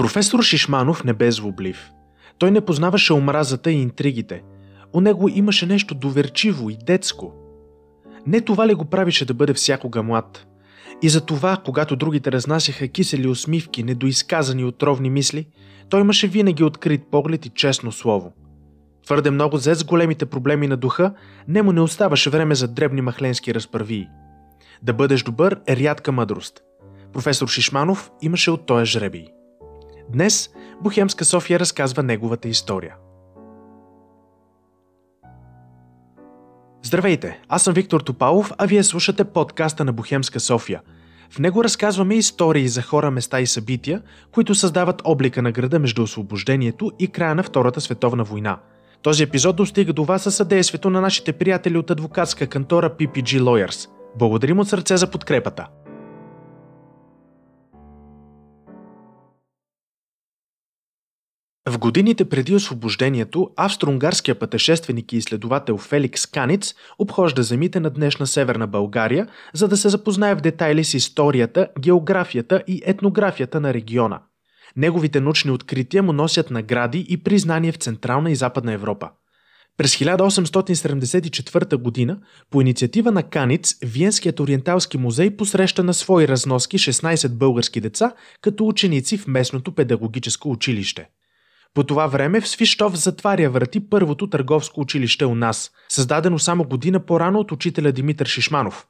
Професор Шишманов не бе злоблив. Той не познаваше омразата и интригите. У него имаше нещо доверчиво и детско. Не това ли го правише да бъде всякога млад? И за това, когато другите разнасяха кисели усмивки, недоизказани отровни мисли, той имаше винаги открит поглед и честно слово. Твърде много зет с големите проблеми на духа, не му не оставаше време за дребни махленски разправии. Да бъдеш добър е рядка мъдрост. Професор Шишманов имаше от този жребий. Днес Бухемска София разказва неговата история. Здравейте, аз съм Виктор Топалов, а вие слушате подкаста на Бухемска София. В него разказваме истории за хора, места и събития, които създават облика на града между освобождението и края на Втората световна война. Този епизод достига до вас със съдействието на нашите приятели от адвокатска кантора PPG Lawyers. Благодарим от сърце за подкрепата! В годините преди освобождението, австро-унгарския пътешественик и изследовател Феликс Каниц обхожда земите на днешна Северна България, за да се запознае в детайли с историята, географията и етнографията на региона. Неговите научни открития му носят награди и признания в Централна и Западна Европа. През 1874 г. по инициатива на Каниц, Виенският ориенталски музей посреща на свои разноски 16 български деца като ученици в местното педагогическо училище. По това време в Свищов затваря врати първото търговско училище у нас, създадено само година по-рано от учителя Димитър Шишманов.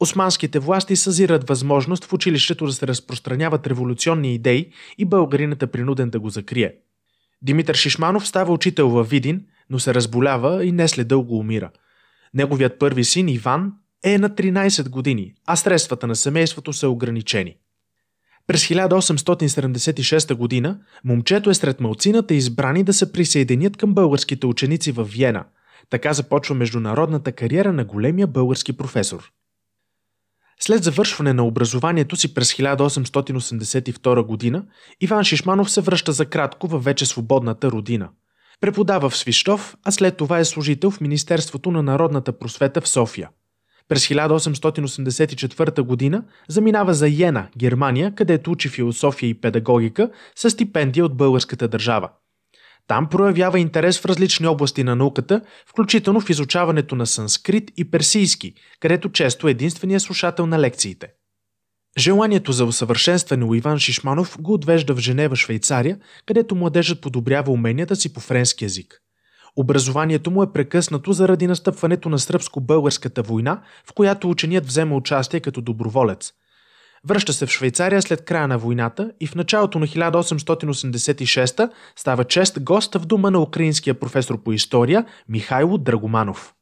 Османските власти съзират възможност в училището да се разпространяват революционни идеи и българинът е принуден да го закрие. Димитър Шишманов става учител във Видин, но се разболява и не след дълго умира. Неговият първи син Иван е на 13 години, а средствата на семейството са ограничени. През 1876 г. момчето е сред малцината избрани да се присъединят към българските ученици в Виена. Така започва международната кариера на големия български професор. След завършване на образованието си през 1882 г. Иван Шишманов се връща за кратко във вече свободната родина. Преподава в Свищов, а след това е служител в Министерството на народната просвета в София – през 1884 г. заминава за Йена, Германия, където учи философия и педагогика с стипендия от българската държава. Там проявява интерес в различни области на науката, включително в изучаването на санскрит и персийски, където често е единствения слушател на лекциите. Желанието за усъвършенстване у Иван Шишманов го отвежда в Женева, Швейцария, където младежът подобрява уменията си по френски язик. Образованието му е прекъснато заради настъпването на сръбско-българската война, в която ученият взема участие като доброволец. Връща се в Швейцария след края на войната и в началото на 1886 става чест гост в дома на украинския професор по история Михайло Драгоманов.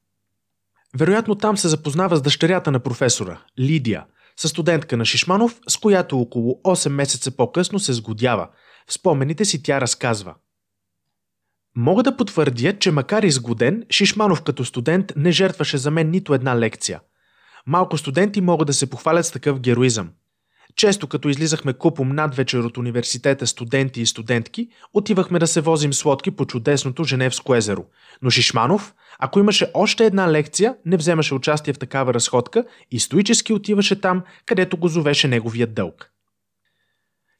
Вероятно там се запознава с дъщерята на професора, Лидия, със студентка на Шишманов, с която около 8 месеца по-късно се сгодява. В спомените си тя разказва – Мога да потвърдя, че макар изгоден, Шишманов като студент не жертваше за мен нито една лекция. Малко студенти могат да се похвалят с такъв героизъм. Често като излизахме купом над вечер от университета студенти и студентки, отивахме да се возим с лодки по чудесното Женевско езеро. Но Шишманов, ако имаше още една лекция, не вземаше участие в такава разходка и стоически отиваше там, където го зовеше неговият дълг.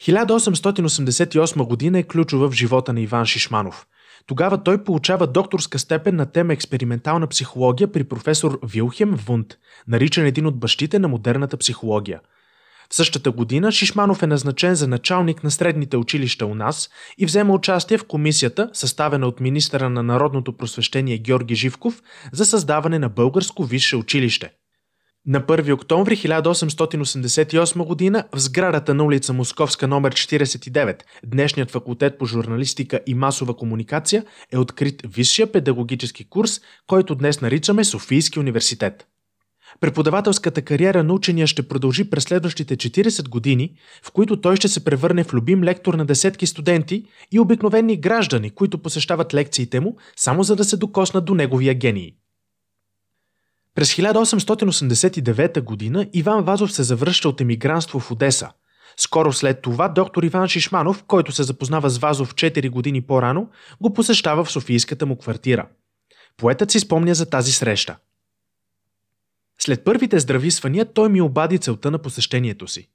1888 година е ключова в живота на Иван Шишманов. Тогава той получава докторска степен на тема експериментална психология при професор Вилхем Вунд, наричан един от бащите на модерната психология. В същата година Шишманов е назначен за началник на средните училища у нас и взема участие в комисията, съставена от министъра на народното просвещение Георги Живков, за създаване на българско висше училище – на 1 октомври 1888 г. в сградата на улица Московска номер 49, днешният факултет по журналистика и масова комуникация е открит висшия педагогически курс, който днес наричаме Софийски университет. Преподавателската кариера на учения ще продължи през следващите 40 години, в които той ще се превърне в любим лектор на десетки студенти и обикновени граждани, които посещават лекциите му, само за да се докоснат до неговия гений. През 1889 г. Иван Вазов се завръща от емигрантство в Одеса. Скоро след това доктор Иван Шишманов, който се запознава с Вазов 4 години по-рано, го посещава в Софийската му квартира. Поетът си спомня за тази среща. След първите здрависвания той ми обади целта на посещението си.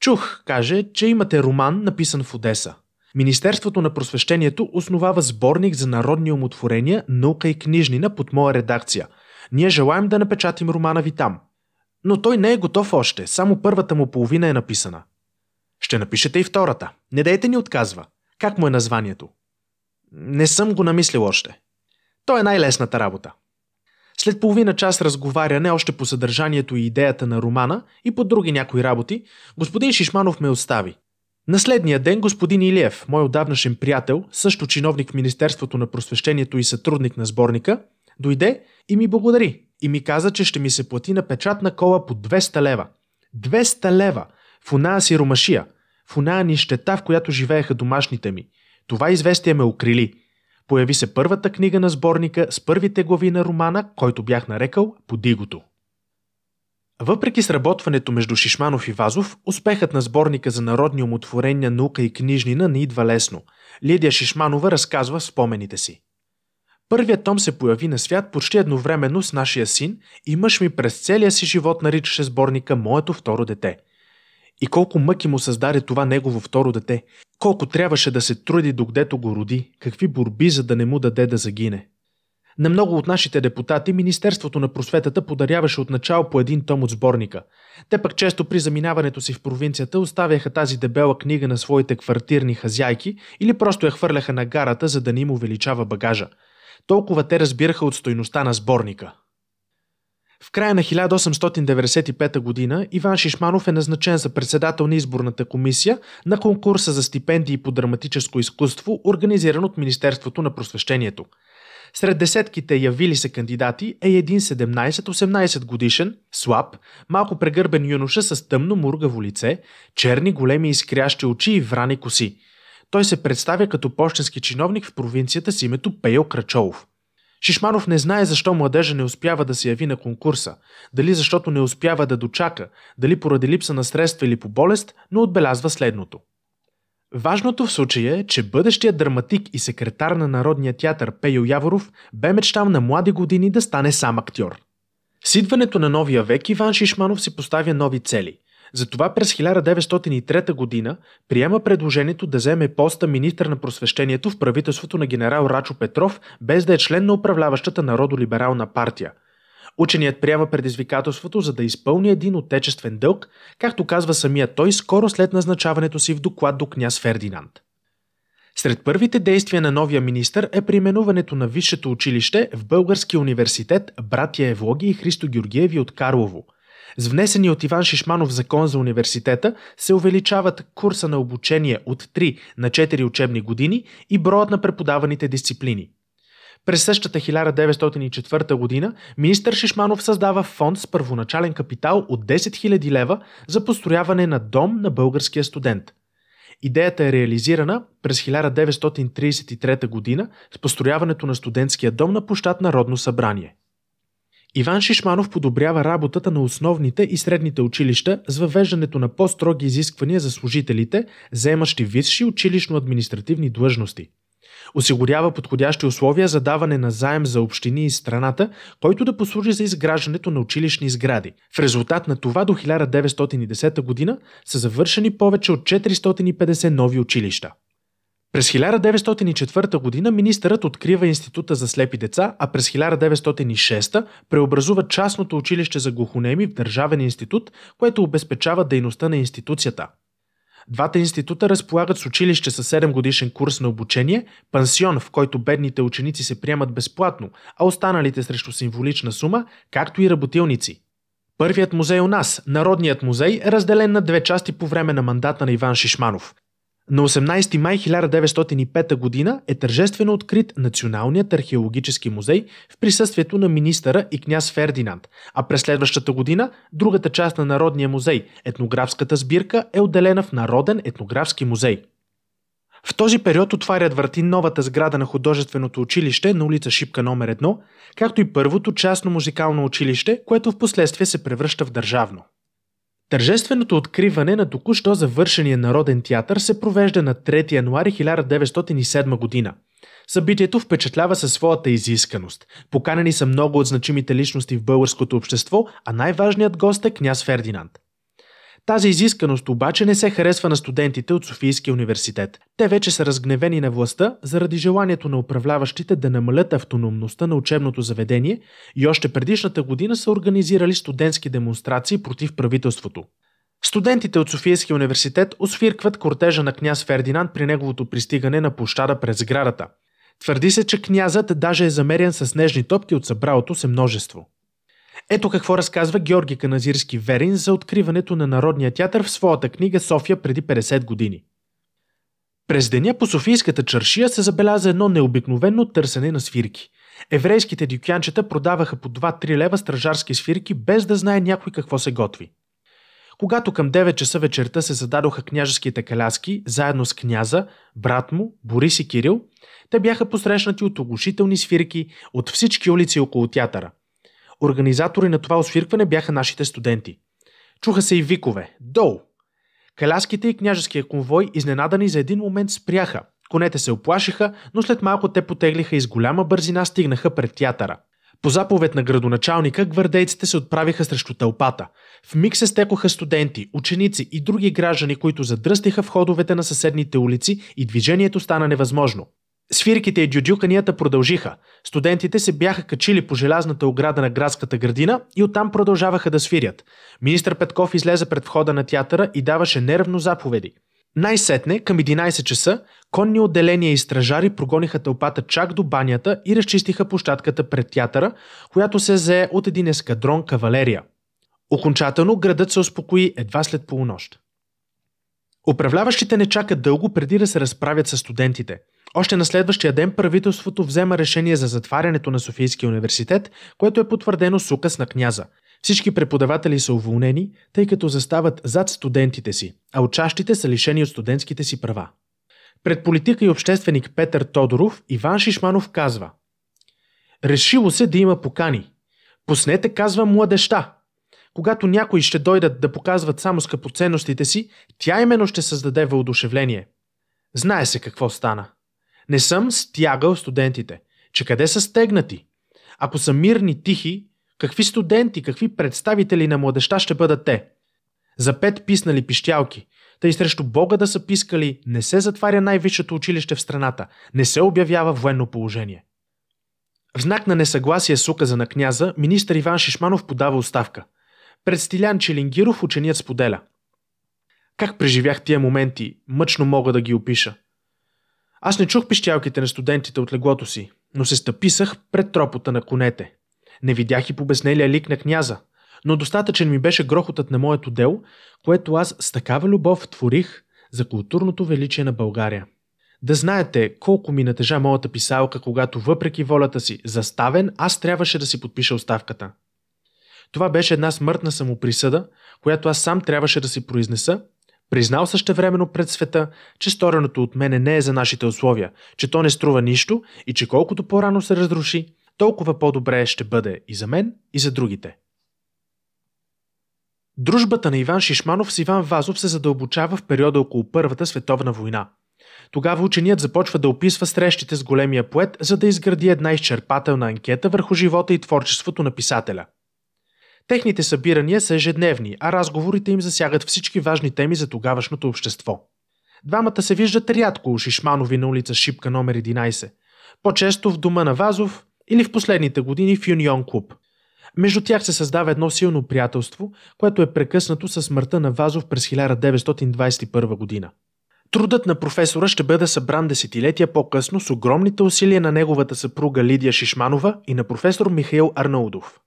Чух, каже, че имате роман, написан в Одеса. Министерството на просвещението основава сборник за народни умотворения, наука и книжнина под моя редакция. Ние желаем да напечатим романа ви там. Но той не е готов още, само първата му половина е написана. Ще напишете и втората. Не дайте ни отказва. Как му е названието? Не съм го намислил още. То е най-лесната работа. След половина час разговаряне още по съдържанието и идеята на романа и по други някои работи, господин Шишманов ме остави. На следния ден господин Илиев, мой отдавнашен приятел, също чиновник в Министерството на просвещението и сътрудник на сборника, дойде и ми благодари и ми каза, че ще ми се плати на печатна кола по 200 лева. 200 лева! В оная си ромашия, в оная нищета, в която живееха домашните ми. Това известие ме укрили – Появи се първата книга на сборника с първите глави на романа, който бях нарекал Подигото. Въпреки сработването между Шишманов и Вазов, успехът на сборника за народни умотворения, наука и книжнина не идва лесно. Лидия Шишманова разказва в спомените си. Първият том се появи на свят почти едновременно с нашия син и мъж ми през целия си живот наричаше сборника Моето второ дете – и колко мъки му създаде това негово второ дете. Колко трябваше да се труди докъдето го роди. Какви борби, за да не му даде да загине. На много от нашите депутати Министерството на просветата подаряваше отначало по един том от сборника. Те пък често при заминаването си в провинцията оставяха тази дебела книга на своите квартирни хазяйки или просто я хвърляха на гарата, за да не им увеличава багажа. Толкова те разбираха от стойността на сборника. В края на 1895 г. Иван Шишманов е назначен за председател на изборната комисия на конкурса за стипендии по драматическо изкуство, организиран от Министерството на просвещението. Сред десетките явили се кандидати е един 17-18 годишен, слаб, малко прегърбен юноша с тъмно мургаво лице, черни големи изкрящи очи и врани коси. Той се представя като почтенски чиновник в провинцията с името Пейо Крачолов – Шишманов не знае защо младежа не успява да се яви на конкурса. Дали защото не успява да дочака, дали поради липса на средства или по болест, но отбелязва следното. Важното в случая е, че бъдещият драматик и секретар на Народния театър Пейо Яворов бе мечтал на млади години да стане сам актьор. С идването на новия век Иван Шишманов си поставя нови цели. Затова през 1903 година приема предложението да вземе поста министър на просвещението в правителството на генерал Рачо Петров, без да е член на управляващата народолиберална партия. Ученият приема предизвикателството, за да изпълни един отечествен дълг, както казва самия той скоро след назначаването си в доклад до княз Фердинанд. Сред първите действия на новия министър е применуването на висшето училище в Българския университет Братия Евлоги и Христо Георгиеви от Карлово – с внесени от Иван Шишманов закон за университета се увеличават курса на обучение от 3 на 4 учебни години и броят на преподаваните дисциплини. През същата 1904 година министър Шишманов създава фонд с първоначален капитал от 10 000 лева за построяване на дом на българския студент. Идеята е реализирана през 1933 година с построяването на студентския дом на площад Народно събрание – Иван Шишманов подобрява работата на основните и средните училища с въвеждането на по-строги изисквания за служителите, заемащи висши училищно-административни длъжности. Осигурява подходящи условия за даване на заем за общини и страната, който да послужи за изграждането на училищни сгради. В резултат на това до 1910 година са завършени повече от 450 нови училища. През 1904 г. министърът открива Института за слепи деца, а през 1906 преобразува частното училище за глухонеми в Държавен институт, което обезпечава дейността на институцията. Двата института разполагат с училище с 7 годишен курс на обучение, пансион, в който бедните ученици се приемат безплатно, а останалите срещу символична сума, както и работилници. Първият музей у нас, Народният музей, е разделен на две части по време на мандата на Иван Шишманов. На 18 май 1905 г. е тържествено открит Националният археологически музей в присъствието на министъра и княз Фердинанд, а през следващата година другата част на Народния музей, етнографската сбирка, е отделена в Народен етнографски музей. В този период отварят врати новата сграда на художественото училище на улица Шипка номер 1, както и първото частно музикално училище, което в последствие се превръща в държавно. Тържественото откриване на току-що завършения Народен театър се провежда на 3 януари 1907 година. Събитието впечатлява със своята изисканост. Поканени са много от значимите личности в българското общество, а най-важният гост е княз Фердинанд. Тази изисканост обаче не се харесва на студентите от Софийския университет. Те вече са разгневени на властта заради желанието на управляващите да намалят автономността на учебното заведение и още предишната година са организирали студентски демонстрации против правителството. Студентите от Софийския университет освиркват кортежа на княз Фердинанд при неговото пристигане на площада през сградата. Твърди се, че князът даже е замерен с снежни топки от събралото се множество. Ето какво разказва Георги Каназирски Верин за откриването на Народния театър в своята книга София преди 50 години. През деня по Софийската чаршия се забеляза едно необикновено търсене на свирки. Еврейските дюкянчета продаваха по 2-3 лева стражарски свирки, без да знае някой какво се готви. Когато към 9 часа вечерта се зададоха княжеските каляски, заедно с княза, брат му, Борис и Кирил, те бяха посрещнати от оглушителни свирки от всички улици около театъра – Организатори на това освиркване бяха нашите студенти. Чуха се и викове «Долу!». Каляските и княжеския конвой, изненадани за един момент, спряха. Конете се оплашиха, но след малко те потеглиха и с голяма бързина стигнаха пред театъра. По заповед на градоначалника, гвардейците се отправиха срещу тълпата. В миг се стекоха студенти, ученици и други граждани, които задръстиха в ходовете на съседните улици и движението стана невъзможно. Свирките и дюдюканията продължиха. Студентите се бяха качили по желязната ограда на градската градина и оттам продължаваха да свирят. Министър Петков излезе пред входа на театъра и даваше нервно заповеди. Най-сетне, към 11 часа, конни отделения и стражари прогониха тълпата чак до банята и разчистиха площадката пред театъра, която се зае от един ескадрон кавалерия. Окончателно градът се успокои едва след полунощ. Управляващите не чакат дълго преди да се разправят с студентите – още на следващия ден правителството взема решение за затварянето на Софийския университет, което е потвърдено с указ на княза. Всички преподаватели са уволнени, тъй като застават зад студентите си, а учащите са лишени от студентските си права. Пред политика и общественик Петър Тодоров Иван Шишманов казва Решило се да има покани. Поснете, казва младеща. Когато някои ще дойдат да показват само скъпоценностите си, тя именно ще създаде въодушевление. Знае се какво стана. Не съм стягал студентите, че къде са стегнати. Ако са мирни, тихи, какви студенти, какви представители на младеща ще бъдат те? За пет писнали пищялки, тъй срещу Бога да са пискали, не се затваря най-висшето училище в страната, не се обявява военно положение. В знак на несъгласие с указа на княза, министър Иван Шишманов подава оставка. Пред Стилян Челингиров ученият споделя. Как преживях тия моменти, мъчно мога да ги опиша. Аз не чух пищялките на студентите от леглото си, но се стъписах пред тропота на конете. Не видях и побеснелия лик на княза, но достатъчен ми беше грохотът на моето дело, което аз с такава любов творих за културното величие на България. Да знаете колко ми натежа моята писалка, когато въпреки волята си, заставен, аз трябваше да си подпиша оставката. Това беше една смъртна самоприсъда, която аз сам трябваше да си произнеса Признал същевременно пред света, че стореното от мене не е за нашите условия, че то не струва нищо и че колкото по-рано се разруши, толкова по-добре ще бъде и за мен, и за другите. Дружбата на Иван Шишманов с Иван Вазов се задълбочава в периода около Първата световна война. Тогава ученият започва да описва срещите с големия поет, за да изгради една изчерпателна анкета върху живота и творчеството на писателя – Техните събирания са ежедневни, а разговорите им засягат всички важни теми за тогавашното общество. Двамата се виждат рядко у Шишманови на улица Шипка номер 11, по-често в дома на Вазов или в последните години в Юнион клуб. Между тях се създава едно силно приятелство, което е прекъснато със смъртта на Вазов през 1921 година. Трудът на професора ще бъде събран десетилетия по-късно с огромните усилия на неговата съпруга Лидия Шишманова и на професор Михаил Арнаудов.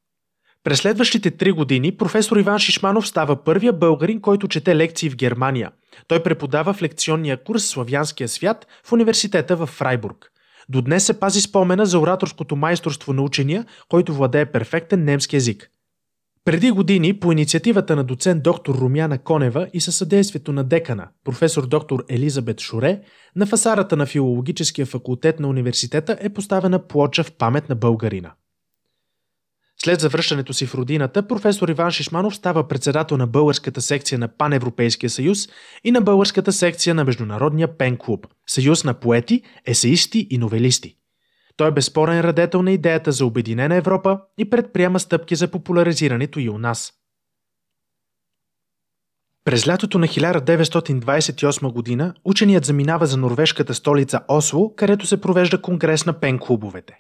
През следващите три години професор Иван Шишманов става първия българин, който чете лекции в Германия. Той преподава в лекционния курс Славянския свят в университета в Фрайбург. До днес се пази спомена за ораторското майсторство на учения, който владее перфектен немски язик. Преди години, по инициативата на доцент доктор Румяна Конева и със съдействието на декана, професор доктор Елизабет Шуре, на фасарата на филологическия факултет на университета е поставена плоча в памет на българина. След завръщането си в родината, професор Иван Шишманов става председател на българската секция на Паневропейския съюз и на българската секция на Международния пен клуб – съюз на поети, есеисти и новелисти. Той е безспорен радетел на идеята за Обединена Европа и предприема стъпки за популяризирането и у нас. През лятото на 1928 година ученият заминава за норвежката столица Осло, където се провежда конгрес на пен-клубовете.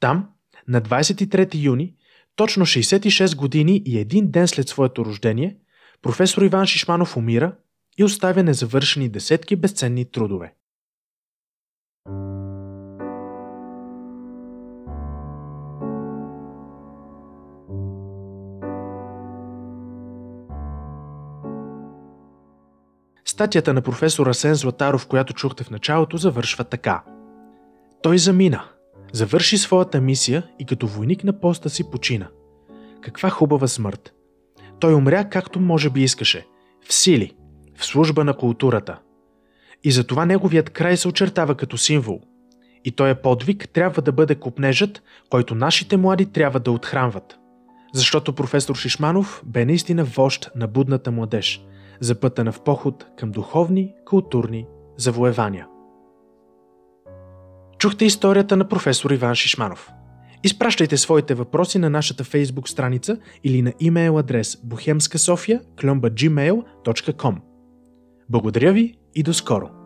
Там, на 23 юни, точно 66 години и един ден след своето рождение, професор Иван Шишманов умира и оставя незавършени десетки безценни трудове. Статията на професор Асен Златаров, която чухте в началото, завършва така. Той замина, завърши своята мисия и като войник на поста си почина. Каква хубава смърт! Той умря както може би искаше, в сили, в служба на културата. И затова неговият край се очертава като символ. И той е подвиг трябва да бъде купнежът, който нашите млади трябва да отхранват. Защото професор Шишманов бе наистина вожд на будната младеж – запътана в поход към духовни, културни завоевания. Чухте историята на професор Иван Шишманов. Изпращайте своите въпроси на нашата фейсбук страница или на имейл адрес bohemskasofia.gmail.com Благодаря ви и до скоро!